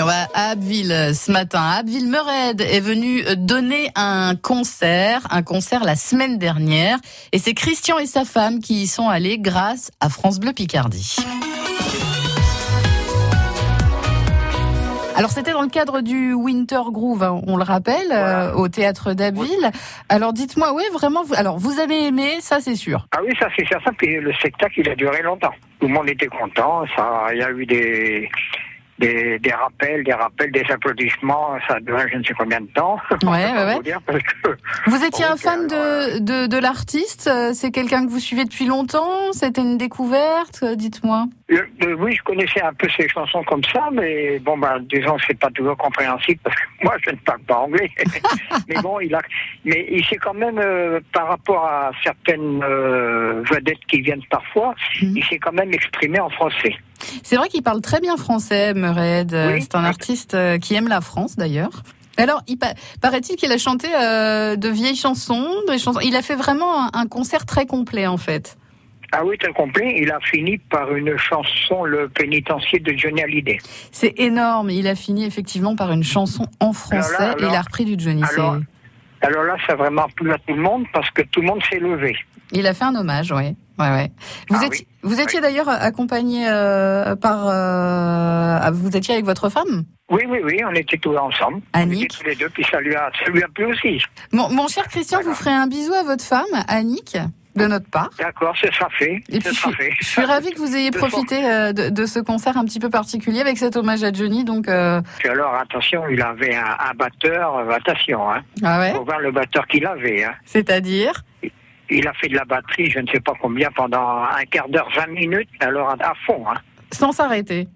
On va à Abbeville ce matin. Abbeville Mered est venu donner un concert, un concert la semaine dernière. Et c'est Christian et sa femme qui y sont allés grâce à France Bleu Picardie. Alors c'était dans le cadre du Winter Groove, hein, on le rappelle, euh, au théâtre d'Abbeville. Alors dites-moi, oui, vraiment, vous, alors vous avez aimé, ça c'est sûr. Ah oui, ça c'est certain. Puis le spectacle, il a duré longtemps. Tout le monde était content. Ça, il y a eu des des, des, rappels, des rappels, des applaudissements. Ça a duré je ne sais combien de temps. Ouais, ouais, ouais. Vous étiez un fan de, de, de l'artiste C'est quelqu'un que vous suivez depuis longtemps C'était une découverte Dites-moi. Euh, euh, oui, je connaissais un peu ses chansons comme ça, mais bon, bah, disons, c'est pas toujours compréhensible parce que moi, je ne parle pas anglais. mais bon, il a, mais il s'est quand même, euh, par rapport à certaines euh, vedettes qui viennent parfois, mmh. il s'est quand même exprimé en français. C'est vrai qu'il parle très bien français, Mered. Oui, c'est un artiste qui aime la France d'ailleurs. Alors, il paraît-il qu'il a chanté euh, de vieilles chansons, des chansons. Il a fait vraiment un, un concert très complet en fait. Ah oui, très complet. Il a fini par une chanson, Le pénitencier de Johnny Hallyday. C'est énorme. Il a fini effectivement par une chanson en français alors là, alors, il a repris du Johnny. Alors, alors là, ça a vraiment plu à tout le monde parce que tout le monde s'est levé. Il a fait un hommage, oui. Ouais, ouais. Vous, Ah étiez, oui. vous étiez Oui. d'ailleurs accompagné euh, par. euh, vous étiez avec votre femme? Oui, oui, oui, on était tous ensemble. Annick. On était tous les deux, puis ça lui a, ça lui a plu aussi. mon, mon cher Christian, vous ferez un bisou à votre femme, Annick, de notre part. D'accord, ce sera fait. Et puis, je suis, fait. je suis ravie que vous ayez profité euh, de, de ce concert un petit peu particulier avec cet hommage à Johnny. Donc, euh, Puis alors, attention, il avait un, un batteur, euh, attention, hein. ah ouais, Faut voir le batteur qu'il avait, hein. c'est-à-dire? Il a fait de la batterie, je ne sais pas combien, pendant un quart d'heure, 20 minutes, alors à, à fond, hein. sans s'arrêter.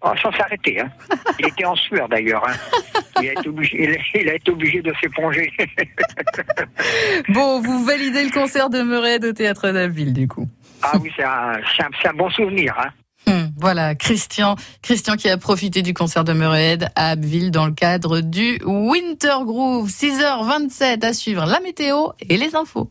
Oh, sans s'arrêter, hein. Il était en sueur d'ailleurs, hein. Il a été obligé, il a- il a été obligé de s'éponger. Bon, vous validez le concert de Mered au théâtre d'Abbeville, du coup. ah oui, c'est un, bon souvenir, hein. Hum, voilà, Christian, Christian qui a profité du concert de Mered à Abbeville dans le cadre du Winter Groove. 6h27 à suivre la météo et les infos.